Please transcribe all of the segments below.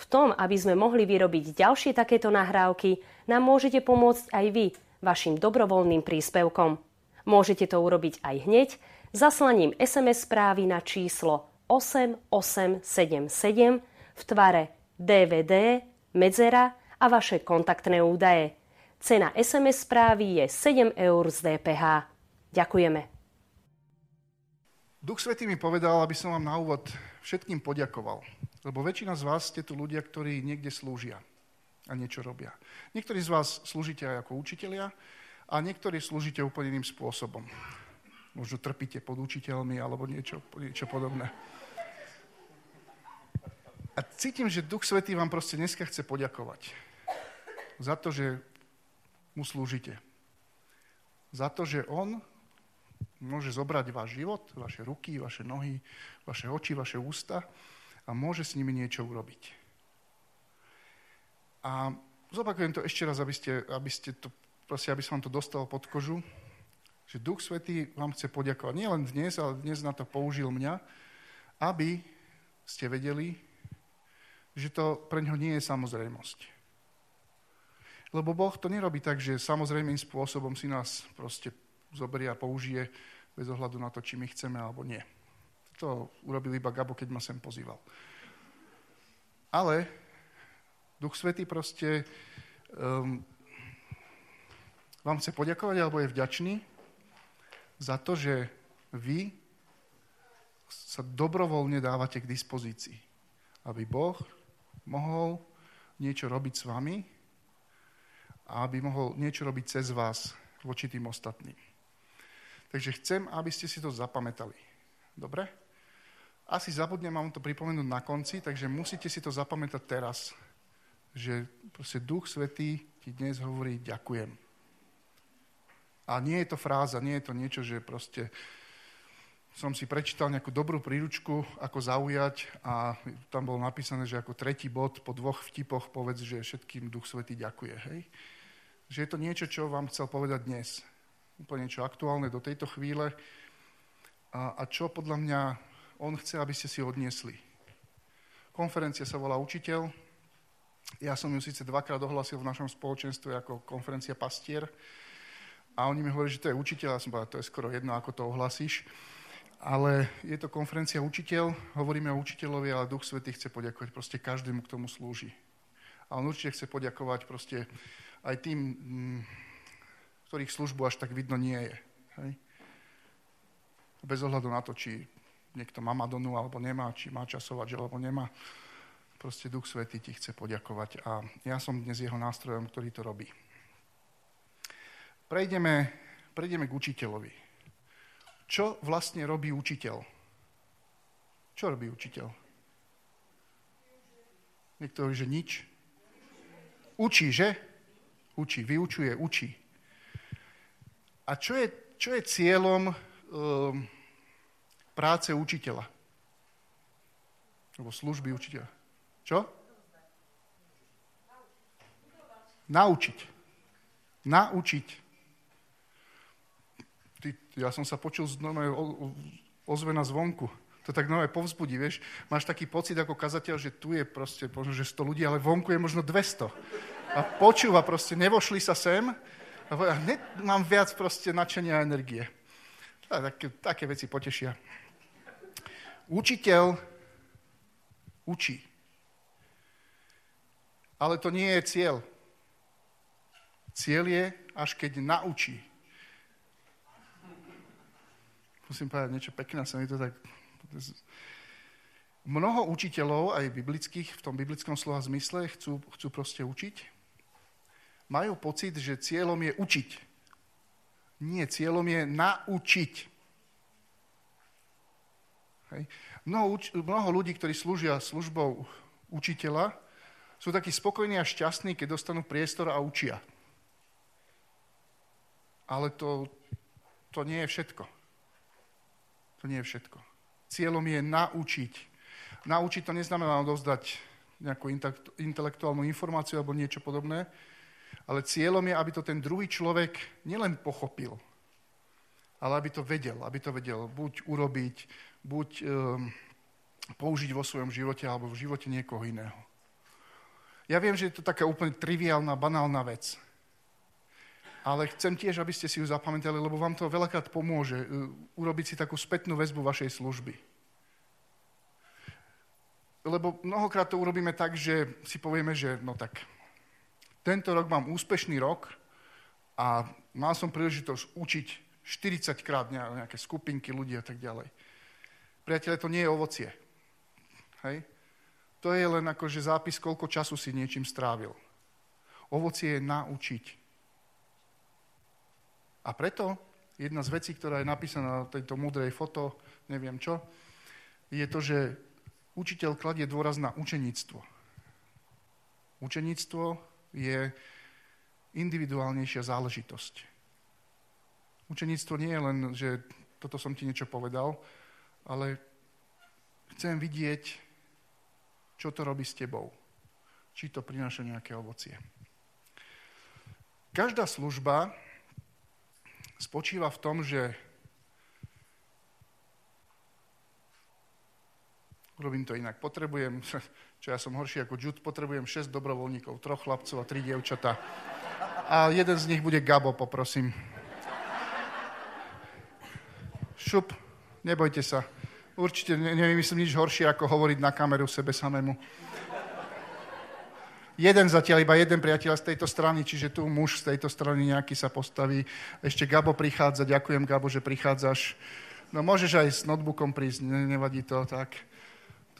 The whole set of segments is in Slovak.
V tom, aby sme mohli vyrobiť ďalšie takéto nahrávky, nám môžete pomôcť aj vy vašim dobrovoľným príspevkom. Môžete to urobiť aj hneď zaslaním SMS správy na číslo 8877 v tvare DVD, medzera a vaše kontaktné údaje. Cena SMS správy je 7 eur z DPH. Ďakujeme. Duch Svetý mi povedal, aby som vám na úvod všetkým poďakoval. Lebo väčšina z vás ste tu ľudia, ktorí niekde slúžia a niečo robia. Niektorí z vás slúžite aj ako učitelia a niektorí slúžite úplne iným spôsobom. Možno trpíte pod učiteľmi alebo niečo, niečo podobné. A cítim, že Duch Svetý vám proste dneska chce poďakovať za to, že mu slúžite. Za to, že on môže zobrať váš život, vaše ruky, vaše nohy, vaše oči, vaše ústa a môže s nimi niečo urobiť. A zopakujem to ešte raz, aby ste, aby ste to, proste, aby som vám to dostal pod kožu, že Duch Svetý vám chce poďakovať. Nie len dnes, ale dnes na to použil mňa, aby ste vedeli, že to pre ňo nie je samozrejmosť. Lebo Boh to nerobí tak, že samozrejmým spôsobom si nás proste zoberie a použije bez ohľadu na to, či my chceme alebo nie. To urobil iba Gabo, keď ma sem pozýval. Ale Duch Svetý proste um, vám chce poďakovať alebo je vďačný za to, že vy sa dobrovoľne dávate k dispozícii. Aby Boh mohol niečo robiť s vami, a aby mohol niečo robiť cez vás voči tým ostatným. Takže chcem, aby ste si to zapamätali. Dobre? Asi zabudnem vám to pripomenúť na konci, takže musíte si to zapamätať teraz, že proste Duch Svetý ti dnes hovorí ďakujem. A nie je to fráza, nie je to niečo, že proste som si prečítal nejakú dobrú príručku, ako zaujať a tam bolo napísané, že ako tretí bod po dvoch vtipoch povedz, že všetkým Duch Svetý ďakuje. Hej? že je to niečo, čo vám chcel povedať dnes. Úplne niečo aktuálne do tejto chvíle a, a čo podľa mňa on chce, aby ste si odniesli. Konferencia sa volá Učiteľ. Ja som ju síce dvakrát ohlasil v našom spoločenstve ako konferencia Pastier a oni mi hovorili, že to je učiteľ. Ja som povedal, to je skoro jedno, ako to ohlasíš. Ale je to konferencia učiteľ, hovoríme o učiteľovi, ale Duch Svetý chce poďakovať proste každému, k tomu slúži. A on určite chce poďakovať proste aj tým, mm, ktorých službu až tak vidno nie je. Hej? Bez ohľadu na to, či niekto má Madonu alebo nemá, či má časovač alebo nemá. Proste Duch Svetý ti chce poďakovať a ja som dnes jeho nástrojom, ktorý to robí. Prejdeme, prejdeme k učiteľovi. Čo vlastne robí učiteľ? Čo robí učiteľ? Niekto hovorí, že nič. Učí, že? Učí, vyučuje, učí. A čo je, čo je cieľom um, práce učiteľa? Alebo služby učiteľa? Čo? Naučiť. Naučiť. Ty, ja som sa počul z ozvena zvonku. To tak nové povzbudí, vieš. Máš taký pocit ako kazateľ, že tu je proste možno, že 100 ľudí, ale vonku je možno 200 a počúva proste, nevošli sa sem a hneď mám viac proste nadšenia a energie. Také, také veci potešia. Učiteľ učí. Ale to nie je cieľ. Cieľ je, až keď naučí. Musím povedať niečo pekné, sa mi to tak... Mnoho učiteľov, aj biblických, v tom biblickom slova zmysle, chcú, chcú proste učiť, majú pocit, že cieľom je učiť. Nie, cieľom je naučiť. Hej. Mnoho, mnoho ľudí, ktorí slúžia službou učiteľa, sú takí spokojní a šťastní, keď dostanú priestor a učia. Ale to, to nie je všetko. To nie je všetko. Cieľom je naučiť. Naučiť to neznamená odovzdať nejakú intelektuálnu informáciu alebo niečo podobné, ale cieľom je, aby to ten druhý človek nielen pochopil, ale aby to vedel, aby to vedel buď urobiť, buď um, použiť vo svojom živote alebo v živote niekoho iného. Ja viem, že je to taká úplne triviálna, banálna vec. Ale chcem tiež, aby ste si ju zapamätali, lebo vám to veľakrát pomôže uh, urobiť si takú spätnú väzbu vašej služby. Lebo mnohokrát to urobíme tak, že si povieme, že no tak, tento rok mám úspešný rok a mal som príležitosť učiť 40 krát nejaké skupinky ľudí a tak ďalej. Priatelia, to nie je ovocie. Hej? To je len akože zápis, koľko času si niečím strávil. Ovocie je naučiť. A preto jedna z vecí, ktorá je napísaná na tejto múdrej foto, neviem čo, je to, že učiteľ kladie dôraz na učeníctvo. Učeníctvo je individuálnejšia záležitosť. Učeníctvo nie je len, že toto som ti niečo povedal, ale chcem vidieť, čo to robí s tebou. Či to prináša nejaké ovocie. Každá služba spočíva v tom, že Robím to inak. Potrebujem, čo ja som horší ako Jude, potrebujem 6 dobrovoľníkov, troch chlapcov a tri dievčatá. A jeden z nich bude Gabo, poprosím. Šup, nebojte sa. Určite nevymyslím nič horšie, ako hovoriť na kameru sebe samému. Jeden zatiaľ, iba jeden priateľ z tejto strany, čiže tu muž z tejto strany nejaký sa postaví. Ešte Gabo prichádza, ďakujem Gabo, že prichádzaš. No môžeš aj s notebookom prísť, nevadí to, tak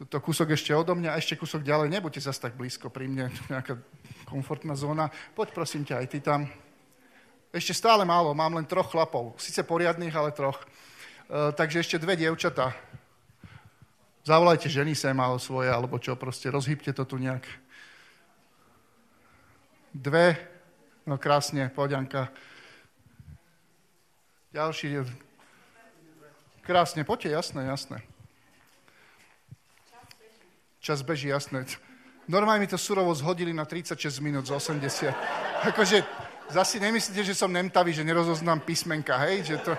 to kúsok ešte odo mňa, ešte kúsok ďalej, nebuďte zase tak blízko pri mne, nejaká komfortná zóna. Poď prosím ťa aj ty tam. Ešte stále málo, mám len troch chlapov. Sice poriadných, ale troch. E, takže ešte dve dievčatá. Zavolajte ženy sem alebo svoje, alebo čo, proste rozhýbte to tu nejak. Dve, no krásne, poďanka. Ďalší, krásne, poďte, jasné, jasné. Čas beží, jasné. Normálne mi to surovo zhodili na 36 minút z 80. Akože, zasi nemyslíte, že som nemtavý, že nerozoznám písmenka, hej? Že to,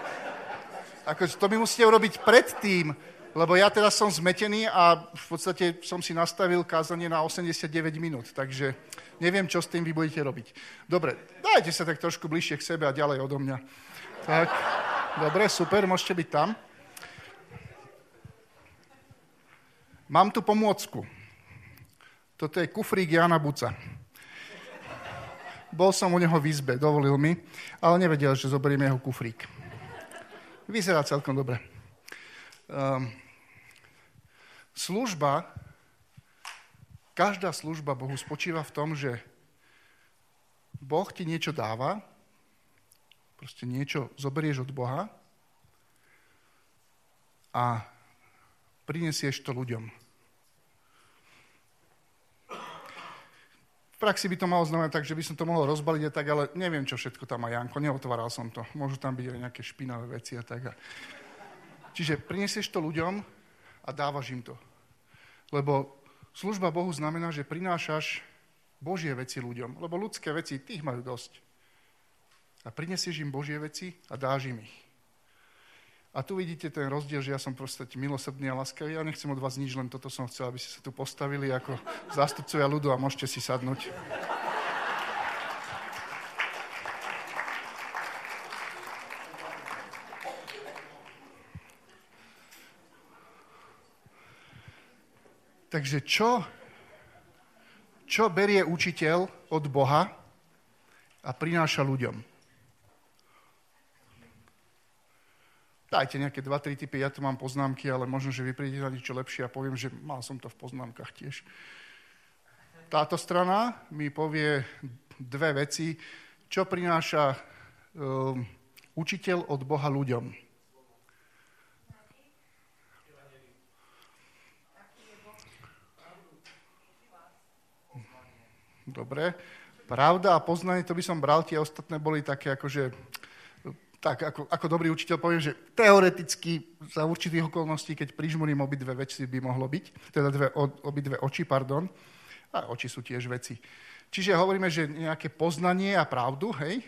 akože, to mi musíte urobiť predtým, lebo ja teraz som zmetený a v podstate som si nastavil kázanie na 89 minút, takže neviem, čo s tým vy budete robiť. Dobre, dajte sa tak trošku bližšie k sebe a ďalej odo mňa. Tak, dobre, super, môžete byť tam. Mám tu pomôcku. Toto je kufrík Jana Buca. Bol som u neho v izbe, dovolil mi, ale nevedel, že zoberiem jeho kufrík. Vyzerá celkom dobre. Um, služba, každá služba Bohu spočíva v tom, že Boh ti niečo dáva, proste niečo zoberieš od Boha a prinesieš to ľuďom. Praxi by to malo znamenať tak, že by som to mohol rozbaliť a tak, ale neviem, čo všetko tam má Janko, neotváral som to. Môžu tam byť aj nejaké špinavé veci a tak. Čiže prinesieš to ľuďom a dávaš im to. Lebo služba Bohu znamená, že prinášaš Božie veci ľuďom. Lebo ľudské veci, tých majú dosť. A prinesieš im Božie veci a dáš im ich. A tu vidíte ten rozdiel, že ja som proste milosrdný a láskavý. Ja nechcem od vás nič, len toto som chcel, aby ste sa tu postavili ako zástupcovia ľudu a môžete si sadnúť. Takže čo, čo berie učiteľ od Boha a prináša ľuďom? Dajte nejaké 2-3 typy, ja tu mám poznámky, ale možno, že vy prídete na niečo lepšie a poviem, že mal som to v poznámkach tiež. Táto strana mi povie dve veci, čo prináša um, učiteľ od Boha ľuďom. Dobre. Pravda a poznanie, to by som bral, tie ostatné boli také akože tak ako, ako dobrý učiteľ poviem, že teoreticky za určitých okolností, keď prižmurím obidve veci, by mohlo byť, teda dve, obidve oči, pardon, a oči sú tiež veci. Čiže hovoríme, že nejaké poznanie a pravdu, hej?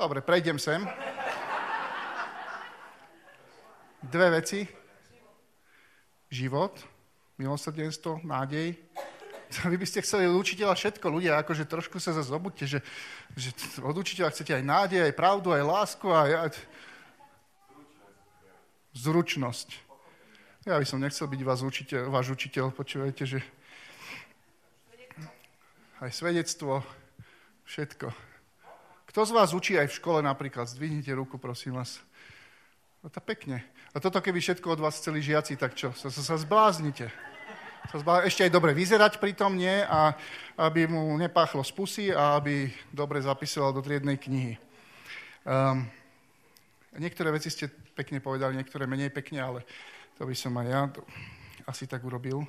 Dobre, prejdem sem. Dve veci. Život, milosrdenstvo, nádej. Vy by ste chceli od učiteľa všetko, ľudia, akože trošku sa zase obudte, že, že od učiteľa chcete aj nádej, aj pravdu, aj lásku, aj, aj... zručnosť. Ja by som nechcel byť vás učiteľ, váš učiteľ, počúvajte, že aj svedectvo, všetko. Kto z vás učí aj v škole napríklad? Zdvihnite ruku, prosím vás. No to pekne. A toto keby všetko od vás chceli žiaci, tak čo? Sa, sa, sa zbláznite. Sa zblá... Ešte aj dobre vyzerať pritom nie a aby mu nepáchlo z pusy a aby dobre zapisoval do triednej knihy. Um, niektoré veci ste pekne povedali, niektoré menej pekne, ale to by som aj ja asi tak urobil.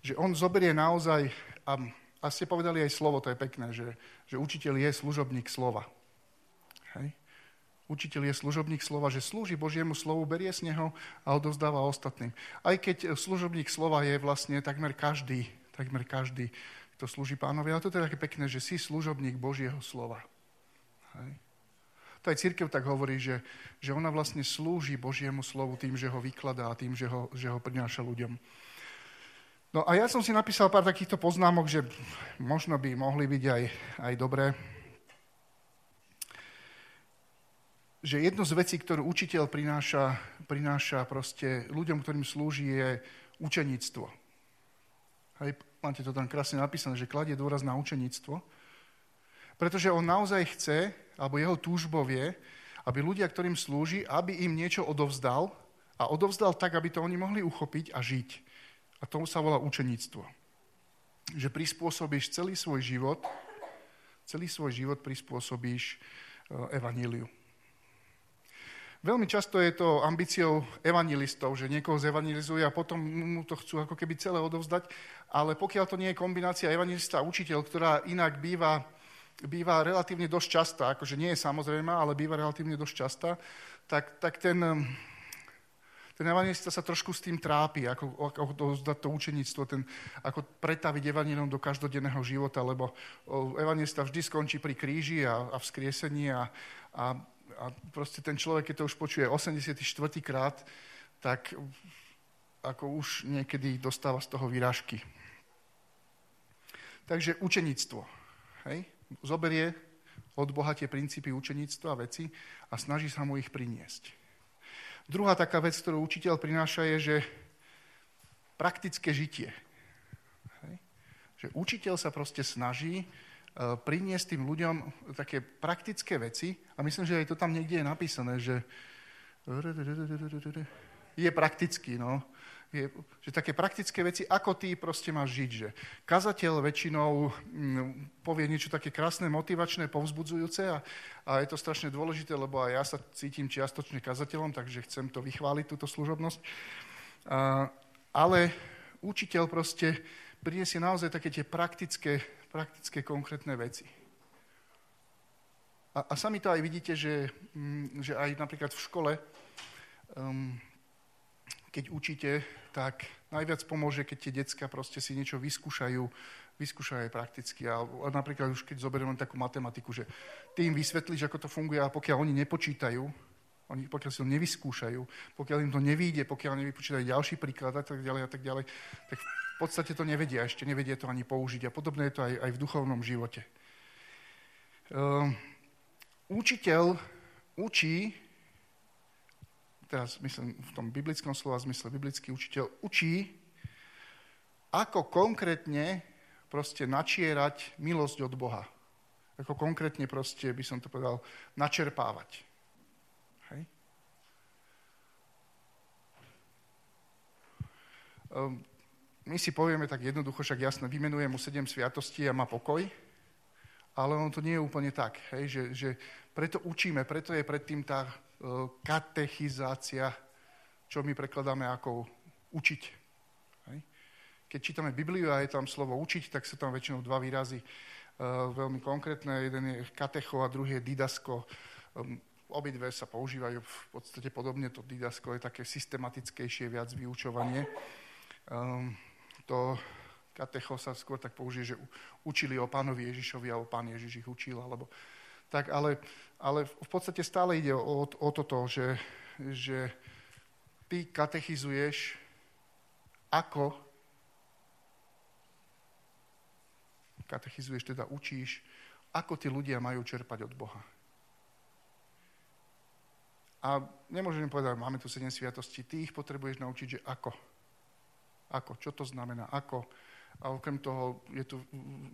Že on zoberie naozaj a a ste povedali aj slovo, to je pekné, že, že učiteľ je služobník slova. Hej? Učiteľ je služobník slova, že slúži Božiemu slovu, berie z neho a odovzdáva ostatným. Aj keď služobník slova je vlastne takmer každý, takmer každý, kto slúži pánovi. Ale to je také pekné, že si služobník Božieho slova. Hej? To aj církev tak hovorí, že, že ona vlastne slúži Božiemu slovu tým, že ho vykladá a tým, že ho, že ho prináša ľuďom. No a ja som si napísal pár takýchto poznámok, že možno by mohli byť aj, aj dobré. Že jednu z vecí, ktorú učiteľ prináša, prináša proste ľuďom, ktorým slúži, je učeníctvo. Hej, máte to tam krásne napísané, že kladie dôraz na učeníctvo. Pretože on naozaj chce, alebo jeho túžbou je, aby ľudia, ktorým slúži, aby im niečo odovzdal a odovzdal tak, aby to oni mohli uchopiť a žiť. A tomu sa volá učeníctvo. Že prispôsobíš celý svoj život, celý svoj život prispôsobíš eh, evaníliu. Veľmi často je to ambíciou evangelistov, že niekoho zevangelizuje a potom mu to chcú ako keby celé odovzdať, ale pokiaľ to nie je kombinácia evangelista a učiteľ, ktorá inak býva, býva relatívne dosť častá, akože nie je samozrejme, ale býva relatívne dosť častá, tak, tak ten, ten evangelista sa trošku s tým trápi, ako, ako to, to učeníctvo, ten, ako pretaviť evangelom do každodenného života, lebo evangelista vždy skončí pri kríži a, a vzkriesení a, a, a proste ten človek, keď to už počuje 84. krát, tak ako už niekedy dostáva z toho výražky. Takže učeníctvo. Hej? Zoberie od Boha tie princípy učeníctva a veci a snaží sa mu ich priniesť. Druhá taká vec, ktorú učiteľ prináša, je, že praktické žitie. Hej. Že učiteľ sa proste snaží priniesť tým ľuďom také praktické veci a myslím, že aj to tam niekde je napísané, že je praktický, no je, že také praktické veci, ako ty proste máš žiť. Že kazateľ väčšinou mm, povie niečo také krásne, motivačné, povzbudzujúce a, a je to strašne dôležité, lebo aj ja sa cítim čiastočne kazateľom, takže chcem to vychváliť, túto služobnosť. A, ale učiteľ proste priniesie naozaj také tie praktické, praktické konkrétne veci. A, a sami to aj vidíte, že, m, že aj napríklad v škole um, keď učíte, tak najviac pomôže, keď tie decka proste si niečo vyskúšajú, vyskúšajú aj prakticky. A, napríklad už keď zoberiem takú matematiku, že ty im vysvetlíš, ako to funguje a pokiaľ oni nepočítajú, oni, pokiaľ si to nevyskúšajú, pokiaľ im to nevíde, pokiaľ nevypočítajú ďalší príklad a tak ďalej a tak ďalej, tak v podstate to nevedia, ešte nevedia to ani použiť. A podobné je to aj, aj v duchovnom živote. Um, učiteľ učí teraz myslím v tom biblickom slova zmysle, biblický učiteľ učí, ako konkrétne proste načierať milosť od Boha. Ako konkrétne proste, by som to povedal, načerpávať. Hej? Ehm, my si povieme tak jednoducho, však jasne, vymenuje mu sedem sviatostí a má pokoj, ale ono to nie je úplne tak. Hej? Že, že preto učíme, preto je predtým tá katechizácia, čo my prekladáme ako učiť. keď čítame Bibliu a je tam slovo učiť, tak sú tam väčšinou dva výrazy uh, veľmi konkrétne. Jeden je katecho a druhý je didasko. Um, obidve sa používajú v podstate podobne. To didasko je také systematickejšie, viac vyučovanie. Um, to katecho sa skôr tak použije, že učili o pánovi Ježišovi a o pán Ježiš ich učil. Alebo, tak, ale, ale v podstate stále ide o, o toto, že, že ty katechizuješ ako katechizuješ, teda učíš, ako tí ľudia majú čerpať od Boha. A nemôžem povedať, máme tu sedem sviatosti, ty ich potrebuješ naučiť, že ako. Ako, čo to znamená, ako. A okrem toho je tu,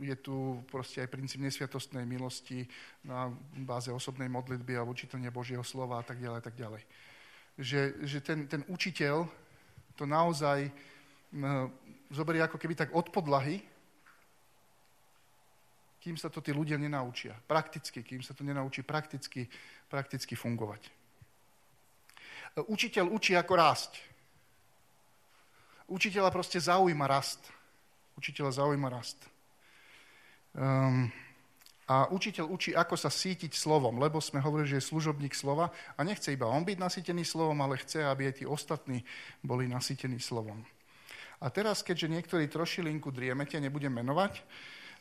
je tu proste aj princíp nesviatostnej milosti na báze osobnej modlitby a učiteľne Božieho slova a tak ďalej, tak ďalej. Že, že ten, ten učiteľ to naozaj m, zoberie ako keby tak od podlahy kým sa to tí ľudia nenaučia. Prakticky, kým sa to nenaučí prakticky, prakticky fungovať. Učiteľ učí ako rásť. Učiteľa proste zaujíma rast. Učiteľa zaujíma rast. Um, a učiteľ učí, ako sa sítiť slovom, lebo sme hovorili, že je služobník slova a nechce iba on byť nasýtený slovom, ale chce, aby aj tí ostatní boli nasýtení slovom. A teraz, keďže niektorí trošilinku driemete, nebudem menovať,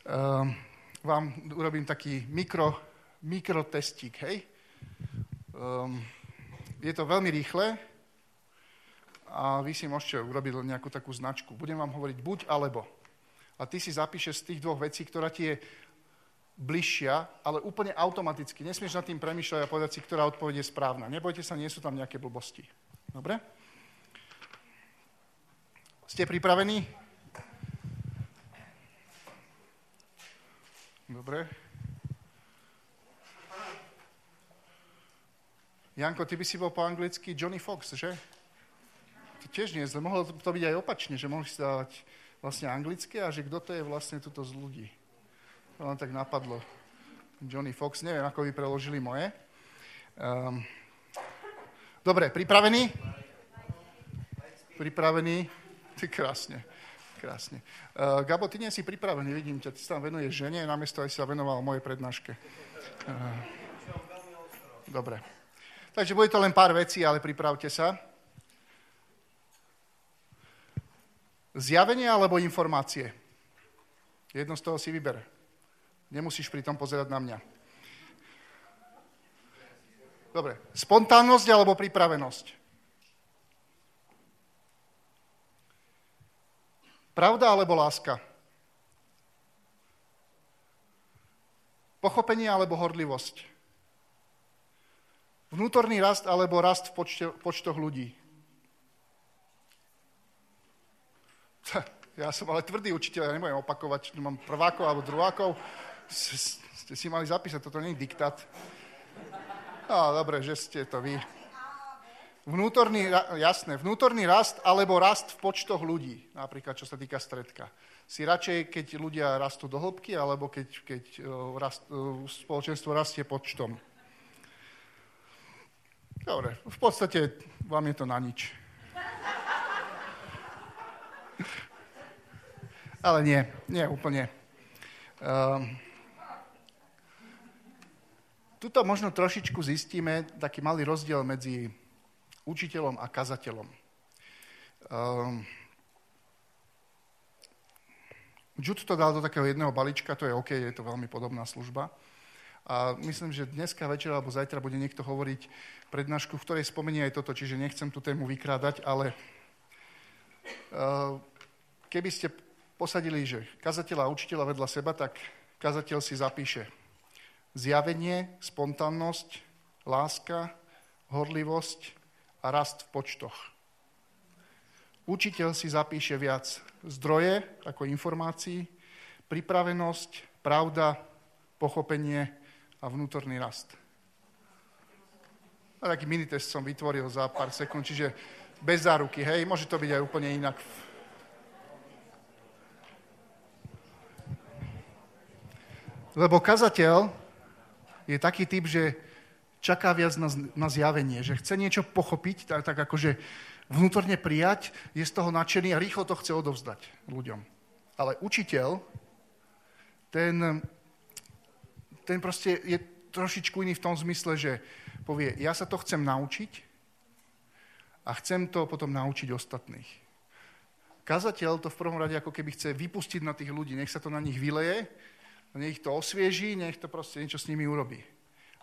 um, vám urobím taký mikro, mikrotestík, hej. Um, je to veľmi rýchle a vy si môžete urobiť nejakú takú značku. Budem vám hovoriť buď alebo. A ty si zapíšeš z tých dvoch vecí, ktorá ti je bližšia, ale úplne automaticky. Nesmieš nad tým premýšľať a povedať si, ktorá odpoveď je správna. Nebojte sa, nie sú tam nejaké blbosti. Dobre? Ste pripravení? Dobre. Janko, ty by si bol po anglicky Johnny Fox, že? To tiež nie je Mohlo to byť aj opačne, že mohli si dávať vlastne anglické a že kto to je vlastne tuto z ľudí. To len tak napadlo. Johnny Fox, neviem, ako by preložili moje. Um, dobre, pripravení? Pripravení? Ty krásne. Krásne. Uh, Gabo, ty nie si pripravený, vidím ťa, ty sa tam venuješ žene, namiesto aj sa venoval mojej prednáške. Uh, dobre. Takže bude to len pár vecí, ale pripravte sa. Zjavenie alebo informácie? Jedno z toho si vyber. Nemusíš pri tom pozerať na mňa. Dobre. Spontánnosť alebo pripravenosť? Pravda alebo láska? Pochopenie alebo horlivosť? Vnútorný rast alebo rast v počte, počtoch ľudí? Ja som ale tvrdý učiteľ, ja nebudem opakovať, či mám prvákov alebo druhákov. Ste si mali zapísať, toto nie je diktát. No, dobre, že ste to vy. Vnútorný, jasné, vnútorný rast alebo rast v počtoch ľudí, napríklad čo sa týka stredka. Si radšej, keď ľudia rastú do hĺbky, alebo keď, keď e, rast, e, spoločenstvo rastie počtom. Dobre, v podstate vám je to na nič. Ale nie, nie úplne. Um, tuto možno trošičku zistíme taký malý rozdiel medzi učiteľom a kazateľom. Um, Jude to dal do takého jedného balíčka, to je OK, je to veľmi podobná služba. A myslím, že dneska večer alebo zajtra bude niekto hovoriť prednášku, v ktorej spomenie aj toto, čiže nechcem tú tému vykrádať, ale keby ste posadili, že kazateľa a učiteľa vedľa seba, tak kazateľ si zapíše zjavenie, spontánnosť, láska, horlivosť, a rast v počtoch. Učiteľ si zapíše viac zdroje ako informácií, pripravenosť, pravda, pochopenie a vnútorný rast. A taký minitest som vytvoril za pár sekúnd, čiže bez záruky, hej, môže to byť aj úplne inak. Lebo kazateľ je taký typ, že čaká viac na, na zjavenie, že chce niečo pochopiť, tak, tak akože vnútorne prijať, je z toho nadšený a rýchlo to chce odovzdať ľuďom. Ale učiteľ, ten, ten proste je trošičku iný v tom zmysle, že povie, ja sa to chcem naučiť a chcem to potom naučiť ostatných. Kazateľ to v prvom rade ako keby chce vypustiť na tých ľudí, nech sa to na nich vyleje, nech to osvieží, nech to proste niečo s nimi urobí.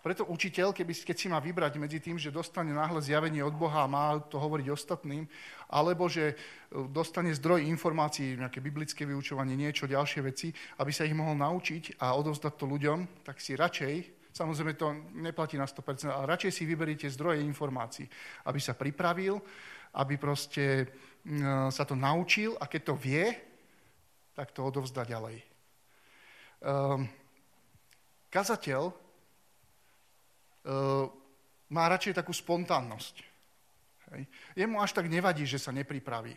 Preto učiteľ, keby, keď si má vybrať medzi tým, že dostane náhle zjavenie od Boha a má to hovoriť ostatným, alebo že e, dostane zdroj informácií, nejaké biblické vyučovanie, niečo, ďalšie veci, aby sa ich mohol naučiť a odovzdať to ľuďom, tak si radšej, samozrejme to neplatí na 100%, ale radšej si vyberiete zdroje informácií, aby sa pripravil, aby proste e, sa to naučil a keď to vie, tak to odovzdá ďalej. Um, kazateľ uh, má radšej takú spontánnosť. Jemu až tak nevadí, že sa nepripraví.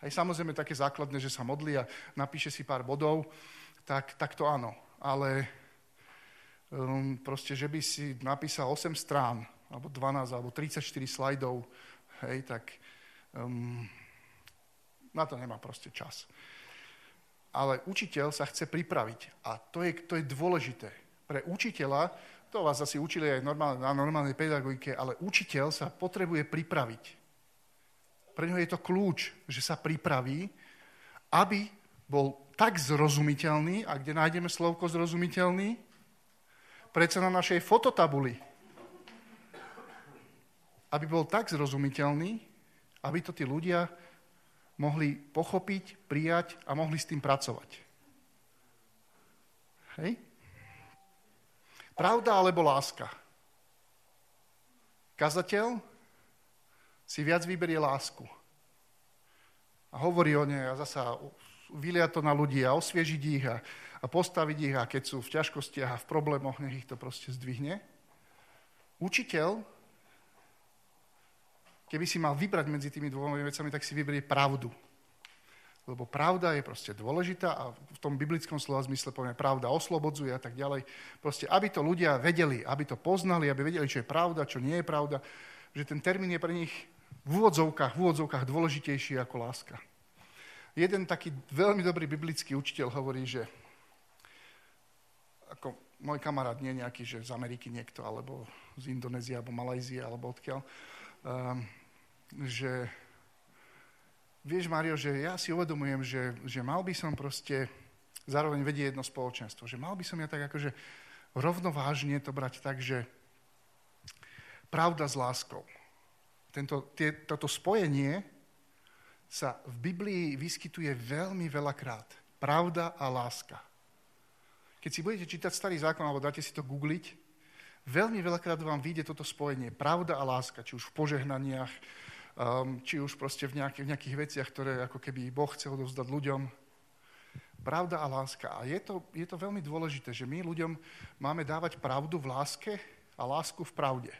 Hej, samozrejme také základné, že sa modlí a napíše si pár bodov, tak, tak to áno. Ale um, proste, že by si napísal 8 strán, alebo 12, alebo 34 slajdov, hej, tak um, na to nemá proste čas. Ale učiteľ sa chce pripraviť a to je, to je dôležité. Pre učiteľa to vás asi učili aj normálne, na normálnej pedagogike, ale učiteľ sa potrebuje pripraviť. Pre neho je to kľúč, že sa pripraví, aby bol tak zrozumiteľný, a kde nájdeme slovko zrozumiteľný? Prečo na našej fototabuli. Aby bol tak zrozumiteľný, aby to tí ľudia mohli pochopiť, prijať a mohli s tým pracovať. Hej? Pravda alebo láska? Kazateľ si viac vyberie lásku. A hovorí o nej a zasa vylia to na ľudí a osviežiť ich a, a postaviť ich a keď sú v ťažkostiach a v problémoch, nech ich to proste zdvihne. Učiteľ, keby si mal vybrať medzi tými dvoma vecami, tak si vyberie pravdu lebo pravda je proste dôležitá a v tom biblickom slova zmysle poviem, pravda oslobodzuje a tak ďalej. Proste, aby to ľudia vedeli, aby to poznali, aby vedeli, čo je pravda, čo nie je pravda, že ten termín je pre nich v úvodzovkách, v úvodzovkách dôležitejší ako láska. Jeden taký veľmi dobrý biblický učiteľ hovorí, že ako môj kamarát, nie nejaký, že z Ameriky niekto, alebo z Indonézie, alebo Malajzie, alebo odkiaľ, um, že vieš, Mario, že ja si uvedomujem, že, že mal by som proste zároveň vedieť jedno spoločenstvo. Že mal by som ja tak akože rovnovážne to brať tak, že pravda s láskou. Tento, tie, toto spojenie sa v Biblii vyskytuje veľmi veľakrát. Pravda a láska. Keď si budete čítať starý zákon, alebo dáte si to googliť, veľmi veľakrát vám vyjde toto spojenie. Pravda a láska, či už v požehnaniach, um, či už proste v nejakých, v nejakých veciach, ktoré ako keby Boh chcel odovzdať ľuďom. Pravda a láska. A je to, je to veľmi dôležité, že my ľuďom máme dávať pravdu v láske a lásku v pravde.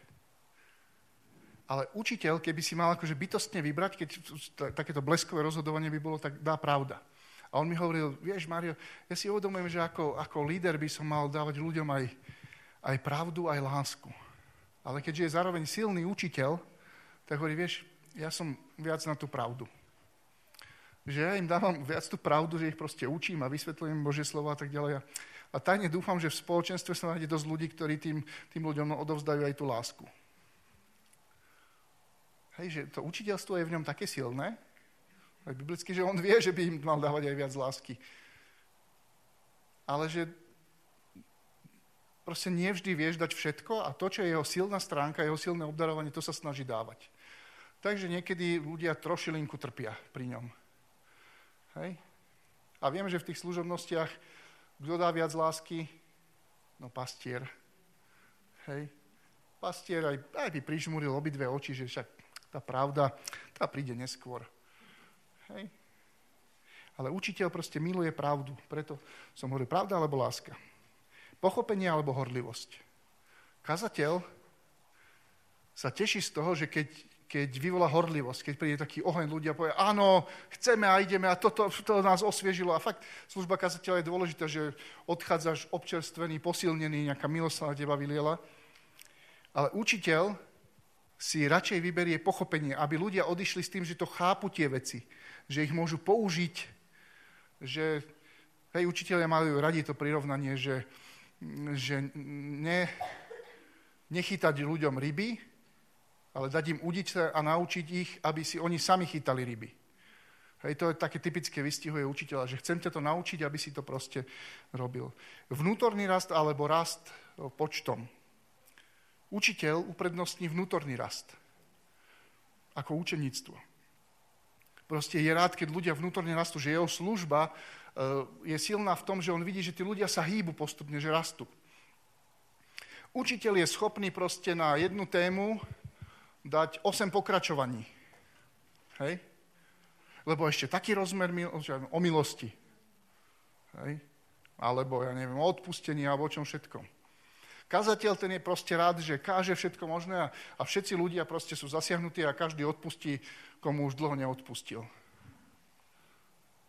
Ale učiteľ, keby si mal akože bytostne vybrať, keď takéto bleskové rozhodovanie by bolo, tak dá pravda. A on mi hovoril, vieš, Mario, ja si uvedomujem, že ako, ako líder by som mal dávať ľuďom aj, aj pravdu, aj lásku. Ale keďže je zároveň silný učiteľ, tak hovorí, vieš, ja som viac na tú pravdu. Že ja im dávam viac tú pravdu, že ich proste učím a vysvetľujem Božie slovo a tak ďalej. A tajne dúfam, že v spoločenstve sa nájde dosť ľudí, ktorí tým, tým ľuďom odovzdajú aj tú lásku. Hej, že to učiteľstvo je v ňom také silné, aj biblicky, že on vie, že by im mal dávať aj viac lásky. Ale že proste nevždy vieš dať všetko a to, čo je jeho silná stránka, jeho silné obdarovanie, to sa snaží dávať. Takže niekedy ľudia trošilinku trpia pri ňom. Hej? A viem, že v tých služobnostiach, kto dá viac lásky? No pastier. Hej? Pastier aj, aj by prižmuril obidve oči, že však tá pravda, tá príde neskôr. Hej? Ale učiteľ proste miluje pravdu. Preto som hovoril, pravda alebo láska. Pochopenie alebo horlivosť. Kazateľ sa teší z toho, že keď keď vyvolá horlivosť, keď príde taký oheň, ľudia povie, áno, chceme a ideme a toto to nás osviežilo. A fakt, služba kazateľa je dôležitá, že odchádzaš občerstvený, posilnený, nejaká milosť sa na teba vyliela. Ale učiteľ si radšej vyberie pochopenie, aby ľudia odišli s tým, že to chápu tie veci, že ich môžu použiť, že hej, učiteľia majú radi to prirovnanie, že, že ne, nechytať ľuďom ryby, ale dať im udiť a naučiť ich, aby si oni sami chytali ryby. Hej, to je také typické vystihuje učiteľa, že chcem ťa to naučiť, aby si to proste robil. Vnútorný rast alebo rast počtom. Učiteľ uprednostní vnútorný rast ako učeníctvo. Proste je rád, keď ľudia vnútorne rastú, že jeho služba e, je silná v tom, že on vidí, že tí ľudia sa hýbu postupne, že rastú. Učiteľ je schopný proste na jednu tému dať 8 pokračovaní. Hej? Lebo ešte taký rozmer o milosti. Hej? Alebo, ja neviem, o odpustení alebo o čom všetkom. Kazateľ ten je proste rád, že káže všetko možné a, a všetci ľudia proste sú zasiahnutí a každý odpustí, komu už dlho neodpustil.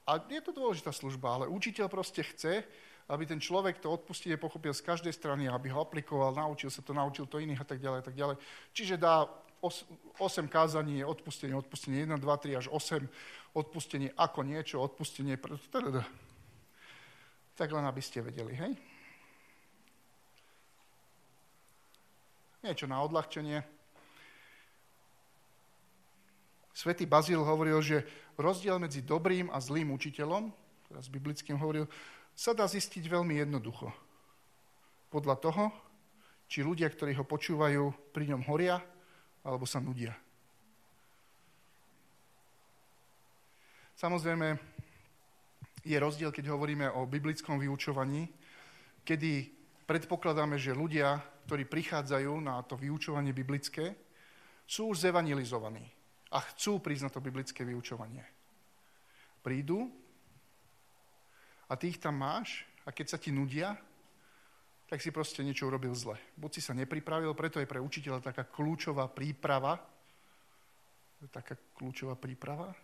A je to dôležitá služba, ale učiteľ proste chce, aby ten človek to odpustenie pochopil z každej strany, aby ho aplikoval, naučil sa to, naučil to iných a tak ďalej, a tak ďalej. Čiže dá 8 kázaní, odpustenie, odpustenie 1, 2, 3 až 8, odpustenie ako niečo, odpustenie... Tak len aby ste vedeli, hej? Niečo na odľahčenie. Svetý Bazil hovoril, že rozdiel medzi dobrým a zlým učiteľom, teraz biblickým hovoril, sa dá zistiť veľmi jednoducho. Podľa toho, či ľudia, ktorí ho počúvajú, pri ňom horia, alebo sa nudia. Samozrejme, je rozdiel, keď hovoríme o biblickom vyučovaní, kedy predpokladáme, že ľudia ktorí prichádzajú na to vyučovanie biblické, sú už zevanilizovaní a chcú prísť na to biblické vyučovanie. Prídu a ty ich tam máš a keď sa ti nudia, tak si proste niečo urobil zle. Buď si sa nepripravil, preto je pre učiteľa taká kľúčová príprava, taká kľúčová príprava,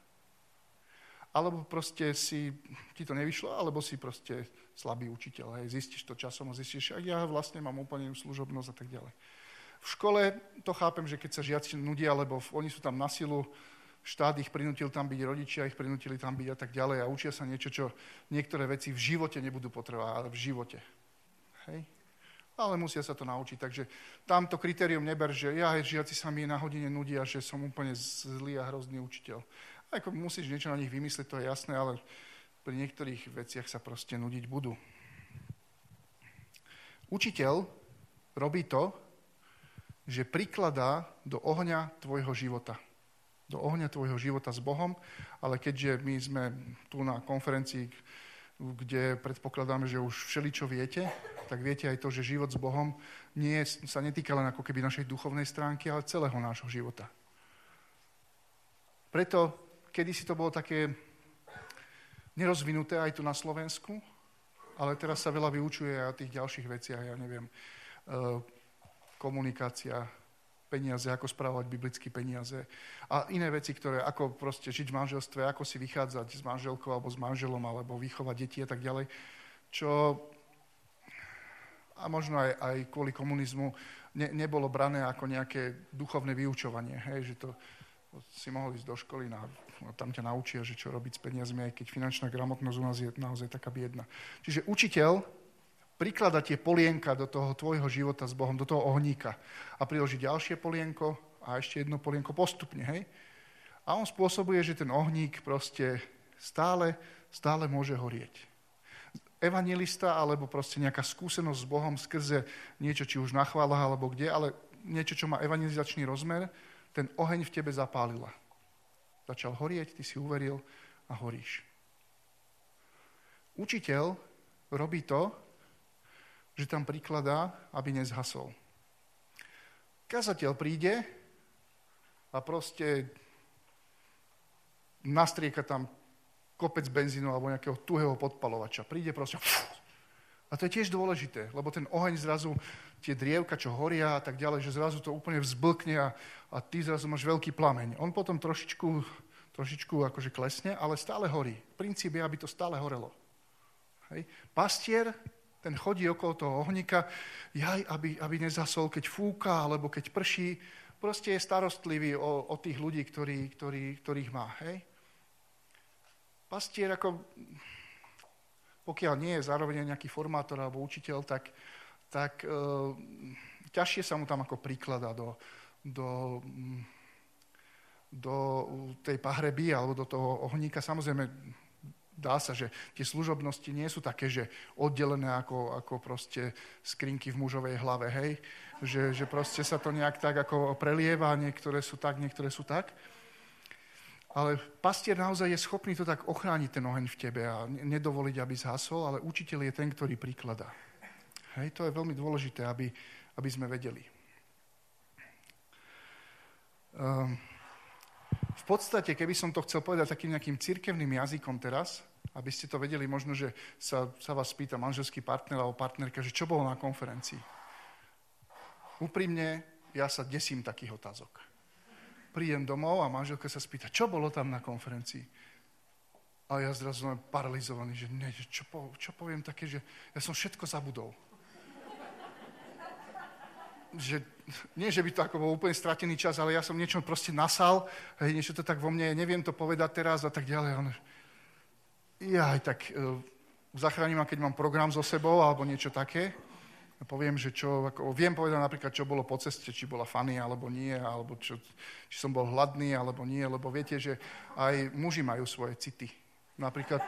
alebo proste si, ti to nevyšlo, alebo si proste slabý učiteľ. Hej. Zistíš to časom a zistíš, ak ja vlastne mám úplne služobnosť a tak ďalej. V škole to chápem, že keď sa žiaci nudia, lebo oni sú tam na silu, štát ich prinútil tam byť, rodičia ich prinútili tam byť a tak ďalej a učia sa niečo, čo niektoré veci v živote nebudú potrebovať, ale v živote. Hej? Ale musia sa to naučiť, takže tamto kritérium neber, že ja, žiaci sa mi na hodine nudia, že som úplne zlý a hrozný učiteľ. Ako musíš niečo na nich vymyslieť, to je jasné, ale pri niektorých veciach sa proste nudiť budú. Učiteľ robí to, že prikladá do ohňa tvojho života. Do ohňa tvojho života s Bohom, ale keďže my sme tu na konferencii, kde predpokladáme, že už všeličo viete, tak viete aj to, že život s Bohom nie, sa netýka len ako keby našej duchovnej stránky, ale celého nášho života. Preto Kedy si to bolo také nerozvinuté aj tu na Slovensku, ale teraz sa veľa vyučuje aj o tých ďalších veciach, ja neviem, e, komunikácia, peniaze, ako správať biblické peniaze a iné veci, ktoré, ako proste žiť v manželstve, ako si vychádzať s manželkou alebo s manželom, alebo vychovať deti a tak ďalej, čo a možno aj, aj kvôli komunizmu ne, nebolo brané ako nejaké duchovné vyučovanie, hej, že to si mohol ísť do školy na Tam ťa naučia, že čo robiť s peniazmi, aj keď finančná gramotnosť u nás je naozaj taká biedna. Čiže učiteľ priklada tie polienka do toho tvojho života s Bohom, do toho ohníka a priloží ďalšie polienko a ešte jedno polienko postupne, hej? A on spôsobuje, že ten ohník proste stále, stále môže horieť. Evangelista alebo proste nejaká skúsenosť s Bohom skrze niečo, či už na chválach alebo kde, ale niečo, čo má evangelizačný rozmer, ten oheň v tebe zapálila začal horieť, ty si uveril a horíš. Učiteľ robí to, že tam prikladá, aby nezhasol. Kazateľ príde a proste nastrieka tam kopec benzínu alebo nejakého tuhého podpalovača. Príde proste... A to je tiež dôležité, lebo ten oheň zrazu, tie drievka, čo horia a tak ďalej, že zrazu to úplne vzblkne a, a ty zrazu máš veľký plameň. On potom trošičku, trošičku akože klesne, ale stále horí. Princíp je, aby to stále horelo. Hej. Pastier, ten chodí okolo toho ohníka, jaj, aby, aby nezasol, keď fúka, alebo keď prší, proste je starostlivý o, o tých ľudí, ktorí, ktorí, ktorých má. Hej? Pastier ako, pokiaľ nie je zároveň nejaký formátor alebo učiteľ, tak, tak e, ťažšie sa mu tam ako príklada do, do, do tej pahreby alebo do toho ohníka. Samozrejme, dá sa, že tie služobnosti nie sú také, že oddelené ako, ako proste skrinky v mužovej hlave, hej? Že, že proste sa to nejak tak ako prelieva, niektoré sú tak, niektoré sú tak. Ale pastier naozaj je schopný to tak ochrániť ten oheň v tebe a nedovoliť, aby zhasol, ale učiteľ je ten, ktorý prikladá. Hej, to je veľmi dôležité, aby, aby sme vedeli. Um, v podstate, keby som to chcel povedať takým nejakým cirkevným jazykom teraz, aby ste to vedeli, možno, že sa, sa vás spýta manželský partner alebo partnerka, že čo bolo na konferencii. Úprimne, ja sa desím takých otázok. Prídem domov a manželka sa spýta, čo bolo tam na konferencii. A ja zrazu som paralizovaný, že ne, čo, po, čo poviem také, že ja som všetko zabudol že nie, že by to ako bol úplne stratený čas, ale ja som niečo proste nasal, hej, niečo to tak vo mne, neviem to povedať teraz a tak ďalej. On, ja aj tak uh, zachránim keď mám program so sebou alebo niečo také. Poviem, že čo, ako, viem povedať napríklad, čo bolo po ceste, či bola funny alebo nie, alebo čo, či som bol hladný alebo nie, lebo viete, že aj muži majú svoje city. Napríklad,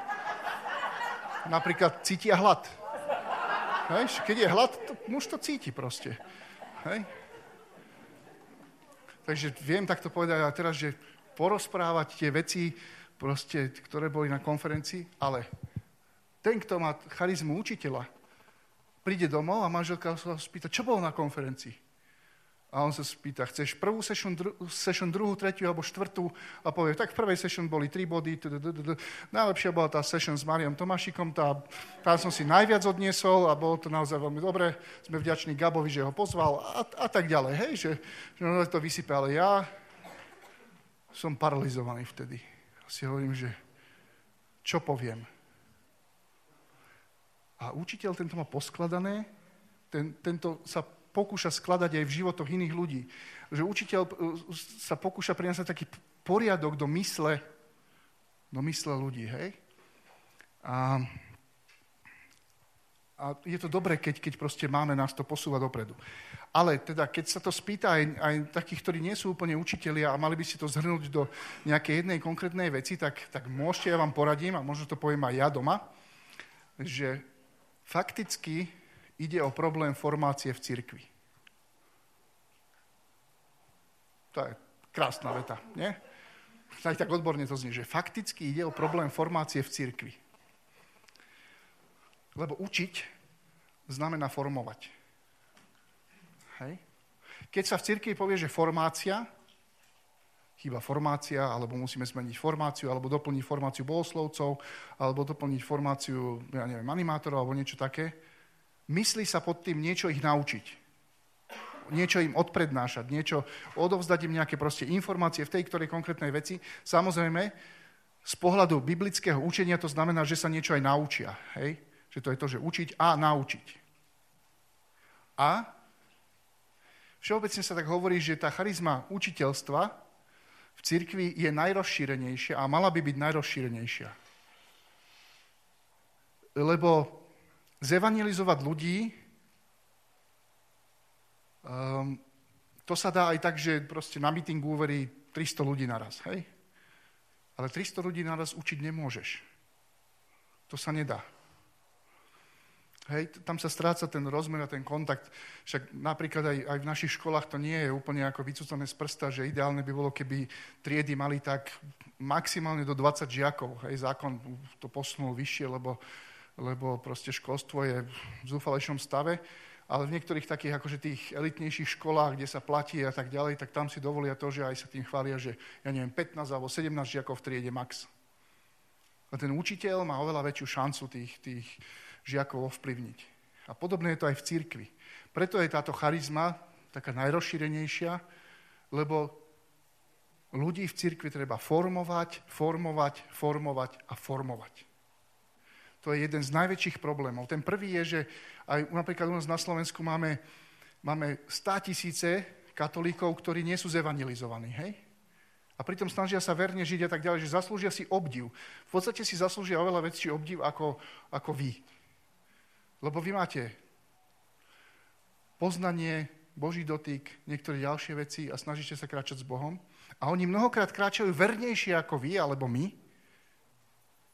napríklad cítia hlad. Hej, keď je hlad, to, muž to cíti proste. Hej? Takže viem takto povedať a teraz, že porozprávať tie veci, proste, ktoré boli na konferencii, ale ten, kto má charizmu učiteľa, príde domov a manželka sa spýta, čo bolo na konferencii? A on sa spýta, chceš prvú session, dru, session druhú, tretiu alebo štvrtú? A povie, tak v prvej session boli tri body. Najlepšia bola tá session s Mariom Tomášikom, tá, tá som si najviac odniesol a bolo to naozaj veľmi dobré. Sme vďační Gabovi, že ho pozval a, a tak ďalej. Hej, že, že no, to vysype, ale ja som paralizovaný vtedy. Si hovorím, že čo poviem? A učiteľ tento má poskladané, ten, tento sa pokúša skladať aj v životoch iných ľudí. Že učiteľ e, sa pokúša priniesť taký poriadok do mysle, do mysle ľudí, hej? A, a je to dobré, keď, keď proste máme nás to posúvať dopredu. Ale teda, keď sa to spýta aj, aj takých, ktorí nie sú úplne učitelia a mali by si to zhrnúť do nejakej jednej konkrétnej veci, tak, tak môžete, ja vám poradím, a možno to poviem aj ja doma, že fakticky ide o problém formácie v cirkvi. To je krásna veta, nie? Aj tak odborne to znie, že fakticky ide o problém formácie v cirkvi. Lebo učiť znamená formovať. Hej? Keď sa v cirkvi povie, že formácia, chýba formácia, alebo musíme zmeniť formáciu, alebo doplniť formáciu bohoslovcov, alebo doplniť formáciu, ja neviem, animátorov, alebo niečo také, myslí sa pod tým niečo ich naučiť niečo im odprednášať, niečo, odovzdať im nejaké proste informácie v tej ktorej konkrétnej veci. Samozrejme, z pohľadu biblického učenia to znamená, že sa niečo aj naučia. Hej? Že to je to, že učiť a naučiť. A všeobecne sa tak hovorí, že tá charizma učiteľstva v cirkvi je najrozšírenejšia a mala by byť najrozšírenejšia. Lebo zevangelizovať ľudí Um, to sa dá aj tak, že proste na mítingu uverí 300 ľudí naraz, hej? Ale 300 ľudí naraz učiť nemôžeš. To sa nedá. Hej, tam sa stráca ten rozmer a ten kontakt. Však napríklad aj, aj v našich školách to nie je úplne ako vycúcané z prsta, že ideálne by bolo, keby triedy mali tak maximálne do 20 žiakov. Hej, zákon to posunul vyššie, lebo, lebo proste školstvo je v zúfalejšom stave ale v niektorých takých akože tých elitnejších školách, kde sa platí a tak ďalej, tak tam si dovolia to, že aj sa tým chvália, že ja neviem, 15 alebo 17 žiakov v triede max. A ten učiteľ má oveľa väčšiu šancu tých, tých žiakov ovplyvniť. A podobné je to aj v cirkvi. Preto je táto charizma taká najrozšírenejšia, lebo ľudí v cirkvi treba formovať, formovať, formovať a formovať. To je jeden z najväčších problémov. Ten prvý je, že aj napríklad u nás na Slovensku máme, máme 100 tisíce katolíkov, ktorí nie sú zevangelizovaní, hej? A pritom snažia sa verne žiť a tak ďalej, že zaslúžia si obdiv. V podstate si zaslúžia oveľa väčší obdiv ako, ako vy. Lebo vy máte poznanie, Boží dotyk, niektoré ďalšie veci a snažíte sa kráčať s Bohom. A oni mnohokrát kráčajú vernejšie ako vy alebo my,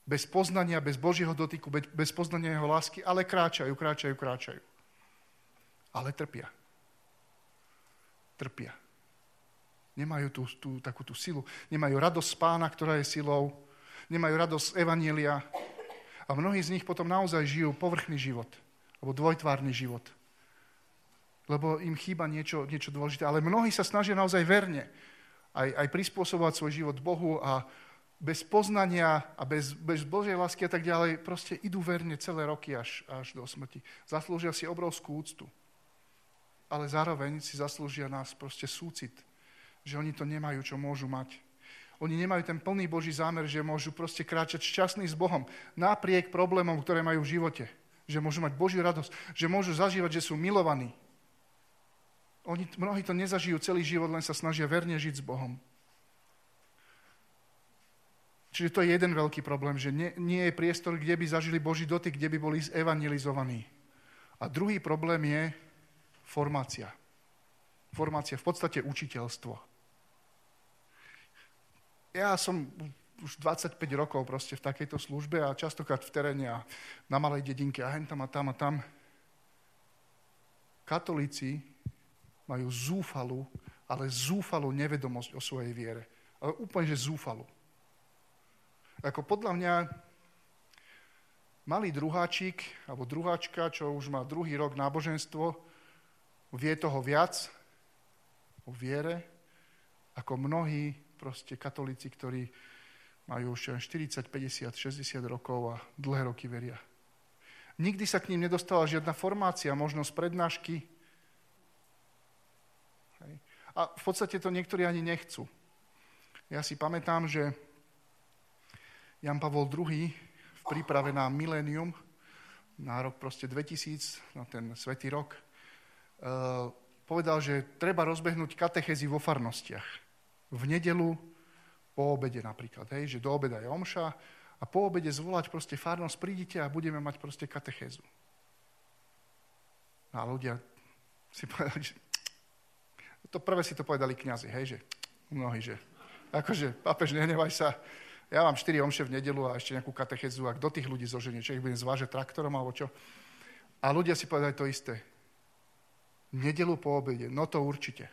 bez poznania, bez Božieho dotyku, bez poznania jeho lásky, ale kráčajú, kráčajú, kráčajú. Ale trpia. Trpia. Nemajú tú, tú, takú tú silu. Nemajú radosť pána, ktorá je silou. Nemajú radosť Evanielia. A mnohí z nich potom naozaj žijú povrchný život. Alebo dvojtvárny život. Lebo im chýba niečo, niečo dôležité. Ale mnohí sa snažia naozaj verne aj, aj prispôsobovať svoj život Bohu a bez poznania a bez, bez Božej lásky a tak ďalej, proste idú verne celé roky až, až do smrti. Zaslúžia si obrovskú úctu. Ale zároveň si zaslúžia nás proste súcit, že oni to nemajú, čo môžu mať. Oni nemajú ten plný Boží zámer, že môžu proste kráčať šťastný s Bohom napriek problémom, ktoré majú v živote. Že môžu mať Božiu radosť, že môžu zažívať, že sú milovaní. Oni, mnohí to nezažijú celý život, len sa snažia verne žiť s Bohom. Čiže to je jeden veľký problém, že nie, nie je priestor, kde by zažili Boží dotyk, kde by boli evangelizovaní. A druhý problém je formácia. Formácia, v podstate učiteľstvo. Ja som už 25 rokov proste v takejto službe a častokrát v teréne a na malej dedinke a hen tam a tam a tam. Katolíci majú zúfalú, ale zúfalú nevedomosť o svojej viere. Ale úplne, že zúfalú. Ako podľa mňa malý druháčik, alebo druháčka, čo už má druhý rok náboženstvo, vie toho viac o viere, ako mnohí proste katolíci, ktorí majú už 40, 50, 60 rokov a dlhé roky veria. Nikdy sa k ním nedostala žiadna formácia, možnosť prednášky, a v podstate to niektorí ani nechcú. Ja si pamätám, že Jan Pavol II v príprave na milénium, na rok proste 2000, na ten svetý rok, uh, povedal, že treba rozbehnúť katechezy vo farnostiach. V nedelu, po obede napríklad, hej, že do obeda je omša a po obede zvolať proste farnosť, prídite a budeme mať proste katechézu. A ľudia si povedali, že to prvé si to povedali kňazi, hej, že mnohí, že akože, papež, nehnevaj sa, ja mám 4 omše v nedelu a ešte nejakú katechezu a kto tých ľudí zoženie, čo ich budem zvážať traktorom alebo čo. A ľudia si povedali to isté. Nedelu po obede, no to určite.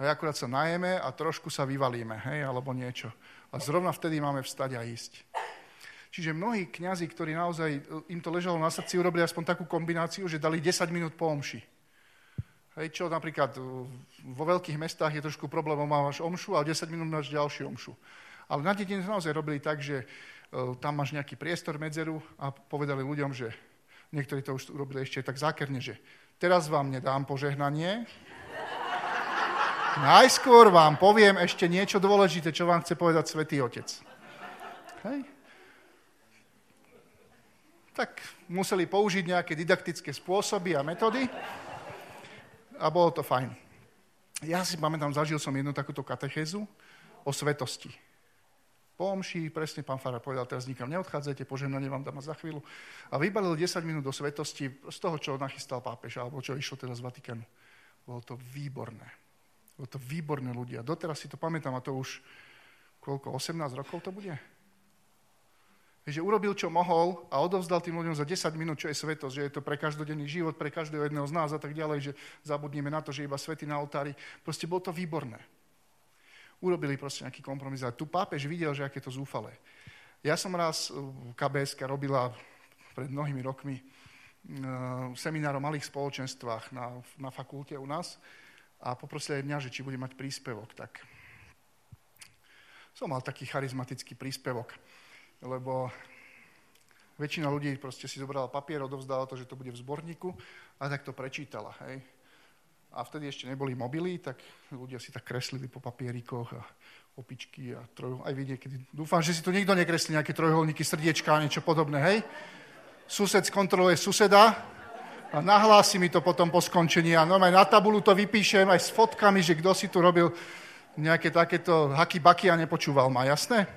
Hej, akurát sa najeme a trošku sa vyvalíme, hej, alebo niečo. A zrovna vtedy máme vstať a ísť. Čiže mnohí kňazi, ktorí naozaj, im to ležalo na srdci, urobili aspoň takú kombináciu, že dali 10 minút po omši. Hej, čo napríklad vo veľkých mestách je trošku problémom, máš omšu a 10 minút máš ďalšiu omšu. Ale na dedine naozaj robili tak, že uh, tam máš nejaký priestor, medzeru a povedali ľuďom, že niektorí to už robili ešte tak zákerne, že teraz vám nedám požehnanie, najskôr vám poviem ešte niečo dôležité, čo vám chce povedať Svetý Otec. Hej. Tak museli použiť nejaké didaktické spôsoby a metódy a bolo to fajn. Ja si pamätám, zažil som jednu takúto katechézu o svetosti. Po omši, presne pán Fara povedal, teraz nikam neodchádzajte, požehnanie vám dám za chvíľu. A vybalil 10 minút do svetosti z toho, čo nachystal pápež, alebo čo išlo teda z Vatikánu. Bolo to výborné. Bolo to výborné ľudia. Doteraz si to pamätám, a to už koľko, 18 rokov to bude? že urobil, čo mohol a odovzdal tým ľuďom za 10 minút, čo je svetosť, že je to pre každodenný život, pre každého jedného z nás a tak ďalej, že zabudneme na to, že iba svety na oltári. Proste bolo to výborné. Urobili proste nejaký kompromis. A tu pápež videl, že aké to zúfale. Ja som raz, KBS robila pred mnohými rokmi e, seminár o malých spoločenstvách na, na fakulte u nás a poprosili aj mňa, že či bude mať príspevok. Tak som mal taký charizmatický príspevok lebo väčšina ľudí proste si zobrala papier, odovzdala to, že to bude v zborníku a tak to prečítala. Hej. A vtedy ešte neboli mobily, tak ľudia si tak kreslili po papierikoch a opičky a troj... Aj vy niekedy... Dúfam, že si tu nikto nekreslí nejaké trojholníky, srdiečka a niečo podobné, hej? Sused skontroluje suseda, A nahlási mi to potom po skončení a normálne na tabulu to vypíšem aj s fotkami, že kto si tu robil nejaké takéto haky baky a nepočúval ma, jasné?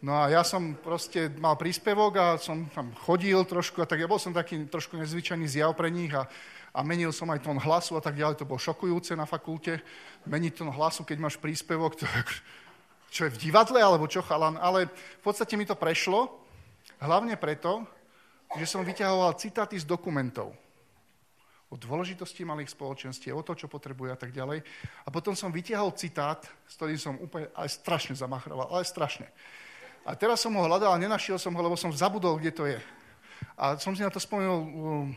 No a ja som proste mal príspevok a som tam chodil trošku a tak ja bol som taký trošku nezvyčajný zjav pre nich a, a menil som aj tón hlasu a tak ďalej. To bolo šokujúce na fakulte. Meniť tón hlasu, keď máš príspevok, to, čo je v divadle alebo čo chalan. Ale v podstate mi to prešlo, hlavne preto, že som vyťahoval citáty z dokumentov o dôležitosti malých spoločenstiev, o to, čo potrebuje a tak ďalej. A potom som vytiahol citát, s ktorým som úplne ale strašne zamachroval, ale strašne. A teraz som ho hľadal a nenašiel som ho, lebo som zabudol, kde to je. A som si na to spomenul um,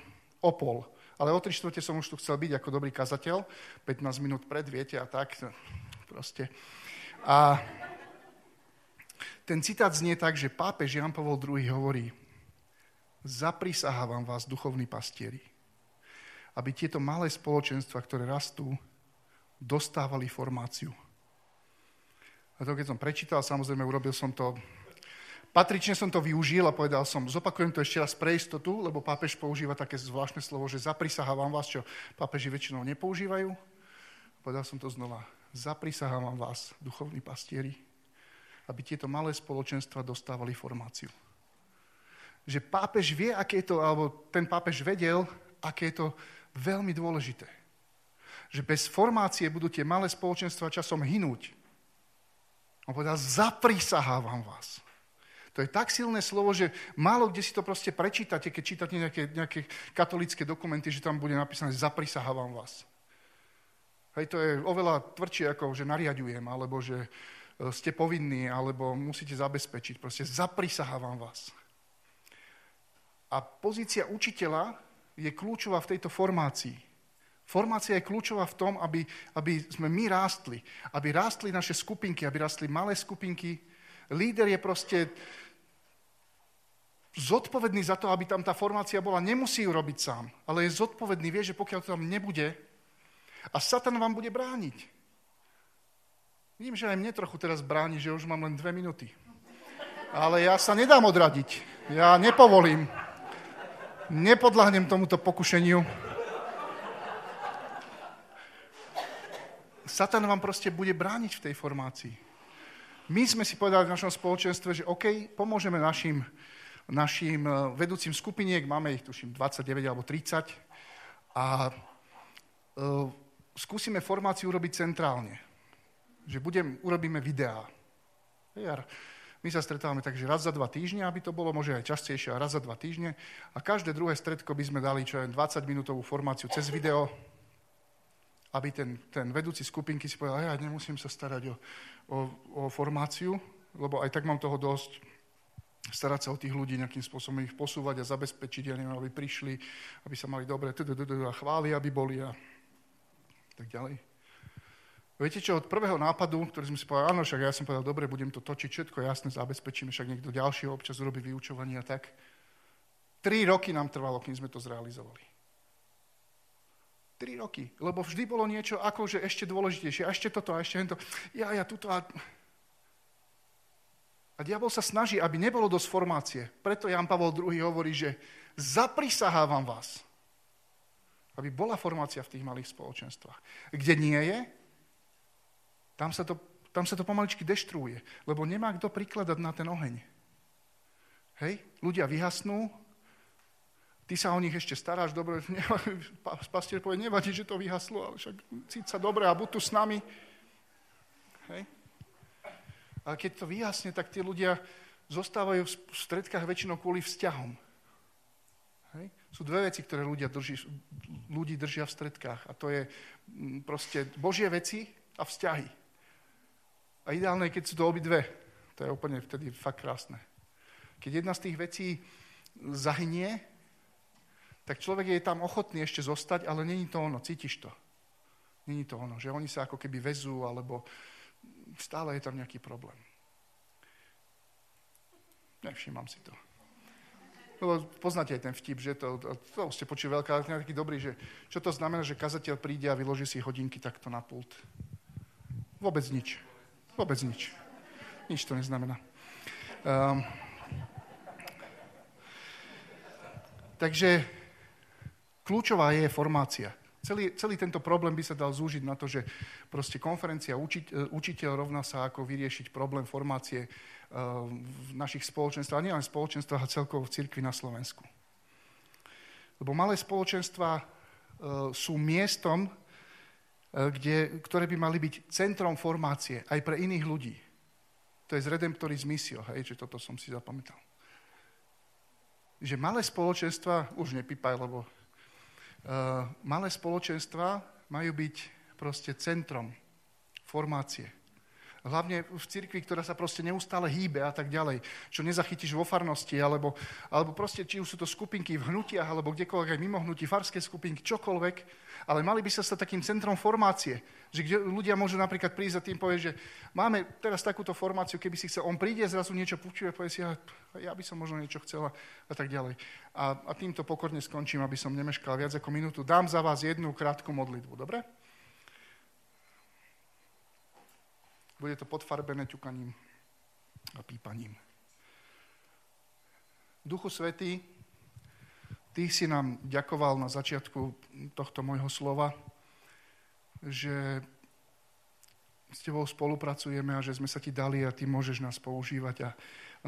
o pol. Ale o tri štvrte som už tu chcel byť ako dobrý kazateľ. 15 minút pred, viete, a tak. Proste. A ten citát znie tak, že pápež Jan Pavel II hovorí, zaprisahávam vás, duchovní pastieri, aby tieto malé spoločenstva, ktoré rastú, dostávali formáciu. A to keď som prečítal, samozrejme urobil som to, patrične som to využil a povedal som, zopakujem to ešte raz pre istotu, lebo pápež používa také zvláštne slovo, že zaprisahávam vás, čo pápeži väčšinou nepoužívajú. Povedal som to znova, zaprisahávam vás, duchovní pastieri, aby tieto malé spoločenstva dostávali formáciu že pápež vie, aké je to, alebo ten pápež vedel, aké je to veľmi dôležité. Že bez formácie budú tie malé spoločenstva časom hynúť. On povedal, zaprisahávam vás. To je tak silné slovo, že málo kde si to proste prečítate, keď čítate nejaké, nejaké katolické dokumenty, že tam bude napísané zaprisahávam vás. Hej, to je oveľa tvrdšie, ako že nariadujem, alebo že e, ste povinní, alebo musíte zabezpečiť. Proste zaprisahávam vás. A pozícia učiteľa je kľúčová v tejto formácii. Formácia je kľúčová v tom, aby, aby sme my rástli. Aby rástli naše skupinky, aby rástli malé skupinky. Líder je proste zodpovedný za to, aby tam tá formácia bola. Nemusí ju robiť sám, ale je zodpovedný, vie, že pokiaľ to tam nebude, a Satan vám bude brániť. Vidím, že aj mne trochu teraz bráni, že už mám len dve minúty. Ale ja sa nedám odradiť. Ja nepovolím nepodľahnem tomuto pokušeniu. Satan vám proste bude brániť v tej formácii. My sme si povedali v našom spoločenstve, že OK, pomôžeme našim, našim eh, vedúcim skupiniek, máme ich tuším 29 alebo 30 a uh, skúsime formáciu urobiť centrálne. Že budem, urobíme videá. My sa stretávame tak, že raz za dva týždne, aby to bolo, môže aj častejšie, a raz za dva týždne. A každé druhé stredko by sme dali čo je 20-minútovú formáciu cez video, aby ten, ten vedúci skupinky si povedal, ja nemusím sa starať o, o, o formáciu, lebo aj tak mám toho dosť, starať sa o tých ľudí, nejakým spôsobom ich posúvať a zabezpečiť, ja neviem, aby prišli, aby sa mali dobre, a chváli, aby boli a tak ďalej. Viete čo, od prvého nápadu, ktorý sme si povedali, áno, však ja som povedal, dobre, budem to točiť, všetko jasne, zabezpečíme, však niekto ďalší občas urobí vyučovanie a tak. Tri roky nám trvalo, kým sme to zrealizovali. Tri roky, lebo vždy bolo niečo akože ešte dôležitejšie, ešte toto, a ešte hento. Ja, ja, tuto a... A diabol sa snaží, aby nebolo dosť formácie. Preto Jan Pavel II hovorí, že zaprisahávam vás, aby bola formácia v tých malých spoločenstvách. Kde nie je, tam sa to, tam sa to pomaličky deštruuje, lebo nemá kto prikladať na ten oheň. Hej? Ľudia vyhasnú, ty sa o nich ešte staráš, dobre, pastier povie, nevadí, že to vyhaslo, ale však cít sa dobre a buď tu s nami. Hej? Ale keď to vyhasne, tak tí ľudia zostávajú v stredkách väčšinou kvôli vzťahom. Hej? Sú dve veci, ktoré ľudia drží, ľudí držia v stredkách. A to je mm, proste Božie veci a vzťahy. A ideálne je, keď sú to obidve. To je úplne vtedy fakt krásne. Keď jedna z tých vecí zahynie, tak človek je tam ochotný ešte zostať, ale není to ono, cítiš to. Není to ono, že oni sa ako keby vezú, alebo stále je tam nejaký problém. Nevšímam si to. Lebo poznáte aj ten vtip, že to, to, to ste počuli veľká, ale taký dobrý, že čo to znamená, že kazateľ príde a vyloží si hodinky takto na pult. Vôbec nič. Vôbec nič. Nič to neznamená. Um, Takže kľúčová je formácia. Celý, celý tento problém by sa dal zúžiť na to, že proste konferencia uči, e, učiteľ rovná sa ako vyriešiť problém formácie uh, v našich spoločenstvách, a nielen spoločenstvách, a celkovo v cirkvi na Slovensku. Lebo malé spoločenstva uh, sú miestom, kde, ktoré by mali byť centrom formácie aj pre iných ľudí. To je z Redemptoris Missio, hej, že toto som si zapamätal. Že malé spoločenstva, už nepípaj, lebo malé spoločenstva majú byť proste centrom formácie. Hlavne v cirkvi, ktorá sa proste neustále hýbe a tak ďalej. Čo nezachytíš vo farnosti, alebo, alebo proste, či už sú to skupinky v hnutiach, alebo kdekoľvek aj mimo hnutí, farské skupinky, čokoľvek, ale mali by sa stať takým centrom formácie. Že kde ľudia môžu napríklad prísť a tým povieť, že máme teraz takúto formáciu, keby si chcel, on príde, zrazu niečo počuje, povie si, ja, ja by som možno niečo chcela a tak ďalej. A, a týmto pokorne skončím, aby som nemeškal viac ako minútu. Dám za vás jednu krátku modlitbu, dobre? Bude to podfarbené ťukaním a pípaním. Duchu Svetý, Ty si nám ďakoval na začiatku tohto môjho slova, že s Tebou spolupracujeme a že sme sa Ti dali a Ty môžeš nás používať. A,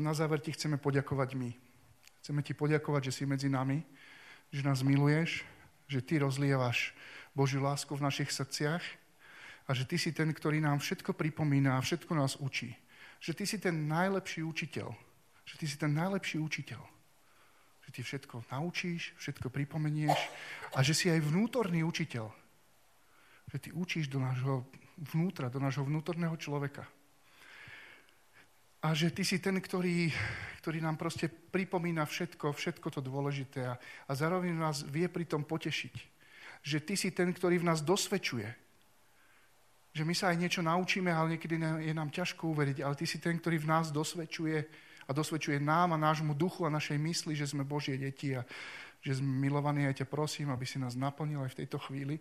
na záver Ti chceme poďakovať my. Chceme Ti poďakovať, že si medzi nami, že nás miluješ, že Ty rozlievaš Božiu lásku v našich srdciach a že ty si ten, ktorý nám všetko pripomína a všetko nás učí. Že ty si ten najlepší učiteľ. Že ty si ten najlepší učiteľ. Že ty všetko naučíš, všetko pripomenieš a že si aj vnútorný učiteľ. Že ty učíš do nášho vnútra, do nášho vnútorného človeka. A že ty si ten, ktorý, ktorý nám proste pripomína všetko, všetko to dôležité a, a zároveň nás vie pri tom potešiť. Že ty si ten, ktorý v nás dosvedčuje, že my sa aj niečo naučíme, ale niekedy je nám ťažko uveriť, ale ty si ten, ktorý v nás dosvedčuje a dosvedčuje nám a nášmu duchu a našej mysli, že sme Božie deti a že sme milovaní. Ja ťa prosím, aby si nás naplnil aj v tejto chvíli,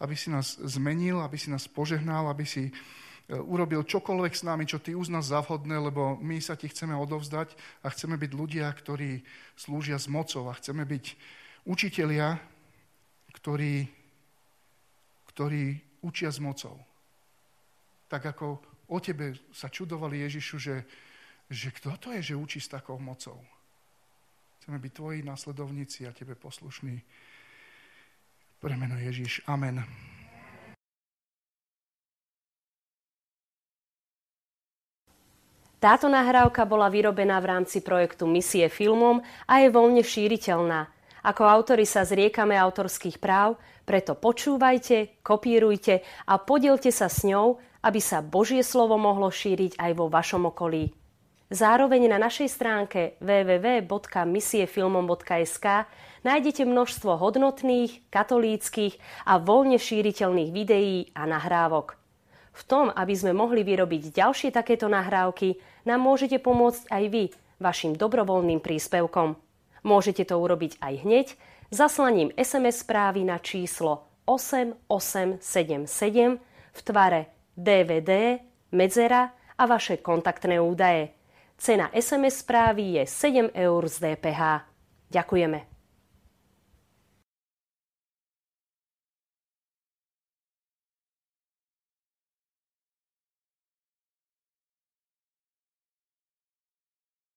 aby si nás zmenil, aby si nás požehnal, aby si e, urobil čokoľvek s nami, čo ty uznáš za vhodné, lebo my sa ti chceme odovzdať a chceme byť ľudia, ktorí slúžia s mocou a chceme byť učitelia, ktorí, ktorí učia s mocou tak ako o tebe sa čudovali Ježišu, že, že kto to je, že učí s takou mocou. Chceme byť tvoji následovníci a tebe poslušní. Premeno Ježiš. Amen. Táto nahrávka bola vyrobená v rámci projektu Misie filmom a je voľne šíriteľná. Ako autori sa zriekame autorských práv, preto počúvajte, kopírujte a podielte sa s ňou, aby sa Božie slovo mohlo šíriť aj vo vašom okolí. Zároveň na našej stránke www.misiefilmom.sk nájdete množstvo hodnotných, katolíckých a voľne šíriteľných videí a nahrávok. V tom, aby sme mohli vyrobiť ďalšie takéto nahrávky, nám môžete pomôcť aj vy vašim dobrovoľným príspevkom. Môžete to urobiť aj hneď zaslaním SMS správy na číslo 8877 v tvare DVD, medzera a vaše kontaktné údaje. Cena SMS správy je 7 eur z DPH. Ďakujeme.